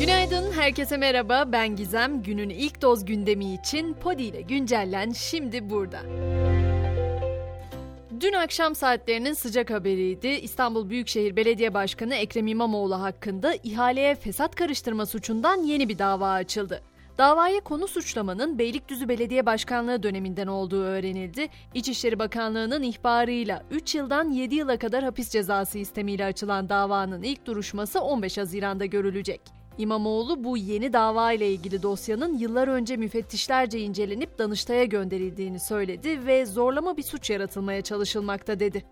Günaydın, herkese merhaba. Ben Gizem. Günün ilk doz gündemi için Podi ile güncellen şimdi burada. Dün akşam saatlerinin sıcak haberiydi. İstanbul Büyükşehir Belediye Başkanı Ekrem İmamoğlu hakkında ihaleye fesat karıştırma suçundan yeni bir dava açıldı. Davaya konu suçlamanın Beylikdüzü Belediye Başkanlığı döneminden olduğu öğrenildi. İçişleri Bakanlığı'nın ihbarıyla 3 yıldan 7 yıla kadar hapis cezası istemiyle açılan davanın ilk duruşması 15 Haziran'da görülecek. İmamoğlu bu yeni dava ile ilgili dosyanın yıllar önce müfettişlerce incelenip Danıştay'a gönderildiğini söyledi ve zorlama bir suç yaratılmaya çalışılmakta dedi.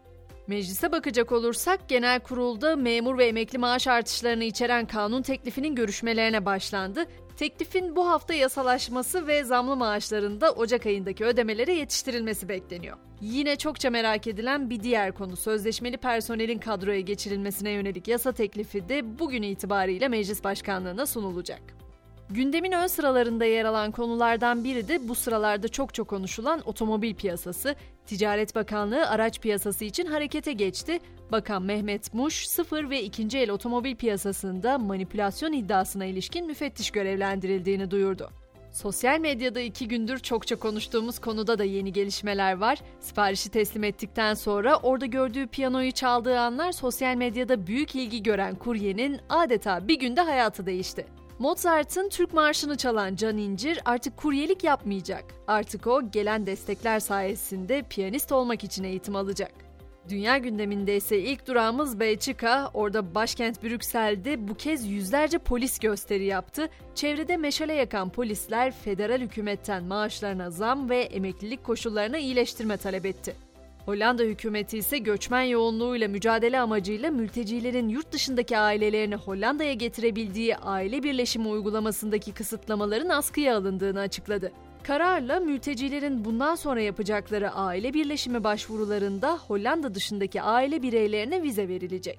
Meclise bakacak olursak genel kurulda memur ve emekli maaş artışlarını içeren kanun teklifinin görüşmelerine başlandı. Teklifin bu hafta yasalaşması ve zamlı maaşlarında Ocak ayındaki ödemelere yetiştirilmesi bekleniyor. Yine çokça merak edilen bir diğer konu sözleşmeli personelin kadroya geçirilmesine yönelik yasa teklifi de bugün itibariyle meclis başkanlığına sunulacak. Gündemin ön sıralarında yer alan konulardan biri de bu sıralarda çok çok konuşulan otomobil piyasası. Ticaret Bakanlığı araç piyasası için harekete geçti. Bakan Mehmet Muş, sıfır ve ikinci el otomobil piyasasında manipülasyon iddiasına ilişkin müfettiş görevlendirildiğini duyurdu. Sosyal medyada iki gündür çokça konuştuğumuz konuda da yeni gelişmeler var. Siparişi teslim ettikten sonra orada gördüğü piyanoyu çaldığı anlar sosyal medyada büyük ilgi gören kuryenin adeta bir günde hayatı değişti. Mozart'ın Türk Marşı'nı çalan Can İncir artık kuryelik yapmayacak. Artık o gelen destekler sayesinde piyanist olmak için eğitim alacak. Dünya gündeminde ise ilk durağımız Belçika. Orada başkent Brüksel'de bu kez yüzlerce polis gösteri yaptı. Çevrede meşale yakan polisler federal hükümetten maaşlarına zam ve emeklilik koşullarına iyileştirme talep etti. Hollanda hükümeti ise göçmen yoğunluğuyla mücadele amacıyla mültecilerin yurt dışındaki ailelerini Hollanda'ya getirebildiği aile birleşimi uygulamasındaki kısıtlamaların askıya alındığını açıkladı. Kararla mültecilerin bundan sonra yapacakları aile birleşimi başvurularında Hollanda dışındaki aile bireylerine vize verilecek.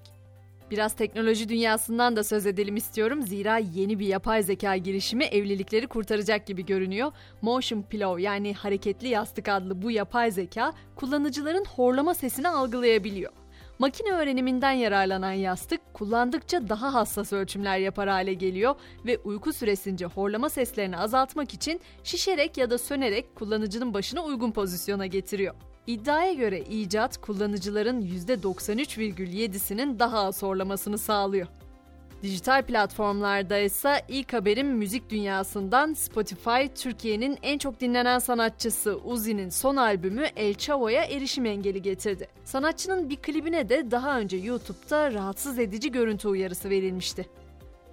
Biraz teknoloji dünyasından da söz edelim istiyorum. Zira yeni bir yapay zeka girişimi evlilikleri kurtaracak gibi görünüyor. Motion Pillow yani hareketli yastık adlı bu yapay zeka kullanıcıların horlama sesini algılayabiliyor. Makine öğreniminden yararlanan yastık kullandıkça daha hassas ölçümler yapar hale geliyor ve uyku süresince horlama seslerini azaltmak için şişerek ya da sönerek kullanıcının başına uygun pozisyona getiriyor. İddiaya göre icat kullanıcıların %93,7'sinin daha az horlamasını sağlıyor. Dijital platformlarda ise ilk haberim müzik dünyasından Spotify Türkiye'nin en çok dinlenen sanatçısı Uzi'nin son albümü El Chavo'ya erişim engeli getirdi. Sanatçının bir klibine de daha önce YouTube'da rahatsız edici görüntü uyarısı verilmişti.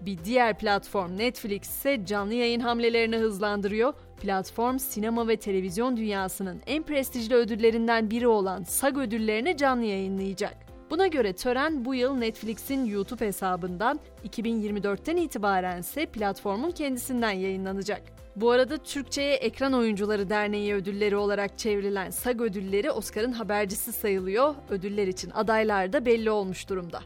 Bir diğer platform Netflix ise canlı yayın hamlelerini hızlandırıyor. Platform sinema ve televizyon dünyasının en prestijli ödüllerinden biri olan SAG ödüllerini canlı yayınlayacak. Buna göre tören bu yıl Netflix'in YouTube hesabından 2024'ten itibaren ise platformun kendisinden yayınlanacak. Bu arada Türkçe'ye Ekran Oyuncuları Derneği ödülleri olarak çevrilen SAG ödülleri Oscar'ın habercisi sayılıyor. Ödüller için adaylar da belli olmuş durumda.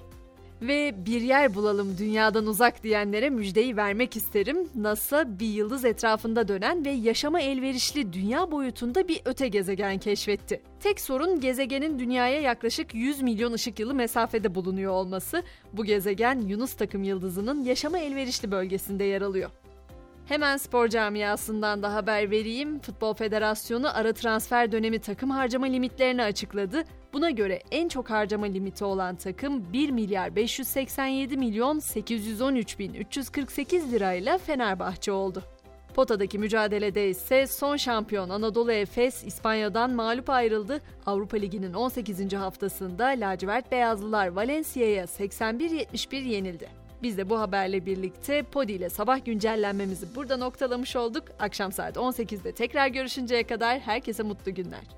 Ve bir yer bulalım dünyadan uzak diyenlere müjdeyi vermek isterim. NASA bir yıldız etrafında dönen ve yaşama elverişli dünya boyutunda bir öte gezegen keşfetti. Tek sorun gezegenin dünyaya yaklaşık 100 milyon ışık yılı mesafede bulunuyor olması. Bu gezegen Yunus takım yıldızının yaşama elverişli bölgesinde yer alıyor. Hemen spor camiasından da haber vereyim. Futbol Federasyonu ara transfer dönemi takım harcama limitlerini açıkladı. Buna göre en çok harcama limiti olan takım 1 milyar 587 milyon 813 bin 348 lirayla Fenerbahçe oldu. Potadaki mücadelede ise son şampiyon Anadolu Efes İspanya'dan mağlup ayrıldı. Avrupa Ligi'nin 18. haftasında lacivert beyazlılar Valencia'ya 81-71 yenildi. Biz de bu haberle birlikte Podi ile sabah güncellenmemizi burada noktalamış olduk. Akşam saat 18'de tekrar görüşünceye kadar herkese mutlu günler.